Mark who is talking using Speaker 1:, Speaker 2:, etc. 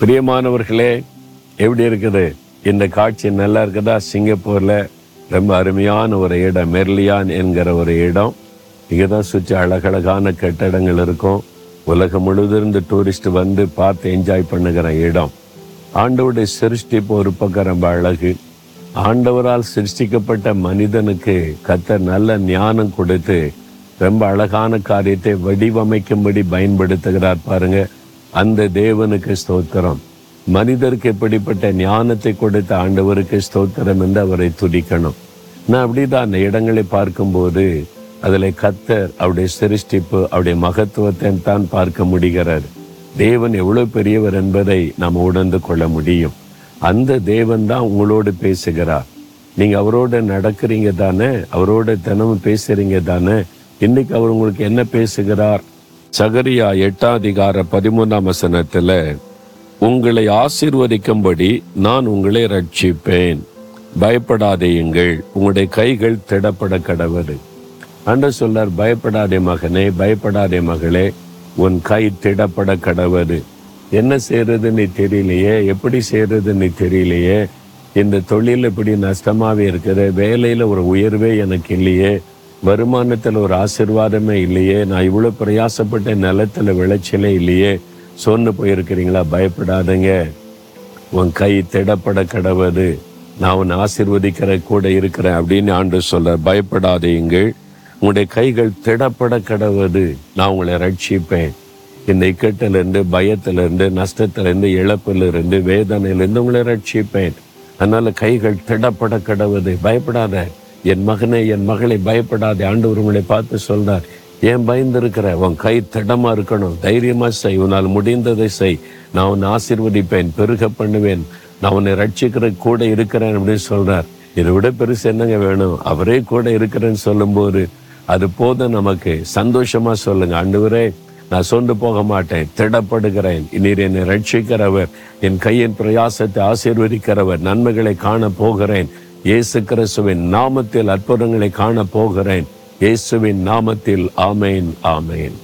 Speaker 1: பிரியமானவர்களே எப்படி இருக்குது? இந்த காட்சி நல்லா இருக்குதா? சிங்கப்பூர்ல ரொம்ப அருமையான ஒரு இடம் மெர்லியான் என்கிற ஒரு இடம். இங்கே தான் சுற்றி அழகழகான கட்டடங்கள் இருக்கும். உலகம் முழுதிருந்து டூரிஸ்ட் வந்து பார்த்து என்ஜாய் பண்ணுகிற இடம். ஆண்டவருடைய சிருஷ்டிப்பு ஒரு பக்கம் ரொம்ப அழகு. ஆண்டவரால் சிருஷ்டிக்கப்பட்ட மனிதனுக்கு கத்தர் நல்ல ஞானம் கொடுத்து ரொம்ப அழகான காரியத்தை வடிவமைக்கும்படி பயன்படுத்துகிறார் பாருங்கள் அந்த தேவனுக்கு ஸ்தோத்திரம். மனிதருக்கு எப்படிப்பட்ட ஞானத்தை கொடுத்த ஆண்டவருக்கு ஸ்தோத்திரம் என்று அவரை துதிக்கணும். நான் அப்படிதான் அந்த இடங்களை பார்க்கும்போது அதில் கத்தர் அவருடைய சிருஷ்டிப்பு அவருடைய மகத்துவத்தை தான் பார்க்க முடிகிறார். தேவன் எவ்வளோ பெரியவர் என்பதை நாம் உணர்ந்து கொள்ள முடியும். அந்த தேவன் தான் உங்களோடு பேசுகிறார். நீங்கள் அவரோட நடக்கிறீங்க தானே? அவரோட தினமும் பேசுகிறீங்க தானே? இன்னைக்கு அவர் உங்களுக்கு என்ன பேசுகிறார்? சகரியா எட்டாம் அதிகார பதிமூணாம் வசனத்துல உங்களை ஆசீர்வதிக்கும்படி நான் உங்களை ரட்சிப்பேன் பயப்படாதேயுங்கள் உங்களுடைய கைகள் திடப்பட கடவுது. அன்று சொல்லார் பயப்படாதே மகனே பயப்படாதே மகளே உன் கை திடப்பட கடவுது. என்ன செய்யறதுன்னு தெரியலையே எப்படி செய்யறதுன்னு தெரியலையே. இந்த தொழில் இப்படி நஷ்டமாவே இருக்குது வேலையில ஒரு உயர்வே எனக்கு இல்லையே. வருமானத்தில் ஒரு ஆசிர்வாதமே இல்லையே நான் இவ்வளோ பிரயாசப்பட்ட நிலத்தில் விளைச்சலே இல்லையே சொன்னு போயிருக்கிறீங்களா? பயப்படாதங்க. உன் கை திடப்பட கடவுது. நான் உன் ஆசிர்வதிக்கிற கூட இருக்கிறேன் அப்படின்னு ஆண்டு சொல்ல பயப்படாதீங்கள் உங்களுடைய கைகள் திடப்பட கடவுது. நான் உங்களை ரட்சிப்பேன். இந்த இக்கட்டிலிருந்து பயத்திலிருந்து நஷ்டத்திலிருந்து இழப்பிலிருந்து வேதனையிலிருந்து உங்களை ரட்சிப்பேன். அதனால கைகள் திடப்பட கடவுது. பயப்படாத. என் மகனே என் மகளை பயப்படாதே ஆண்டவர் உங்களை பார்த்து சொல்றார். ஏன் பயந்திருக்கிற? உன் கை திடமா இருக்கணும். தைரியமா செய். உன்னால் முடிந்ததை செய். நான் உன்னை ஆசீர்வதிப்பேன் பெருக பண்ணுவேன். நான் உன்னை ரட்சிக்கிற கூட இருக்கிறேன் அப்படின்னு சொல்றார். இதை விட பெருசு என்னங்க வேணும்? அவரே கூட இருக்கிறேன்னு சொல்லும்போது அது போதும் நமக்கு. சந்தோஷமா சொல்லுங்க. ஆண்டவரே நான் சொண்டு போக மாட்டேன். திடப்படுகிறேன். நீர் என்னை ரட்சிக்கிறவர். என் கையின் பிரயாசத்தை ஆசீர்வதிக்கிறவர். நன்மைகளை காண போகிறேன். இயேசு கிறிஸ்துவின் நாமத்தில் அற்புதங்களை காண போகிறேன் இயேசுவின் நாமத்தில் ஆமேன் ஆமேன்.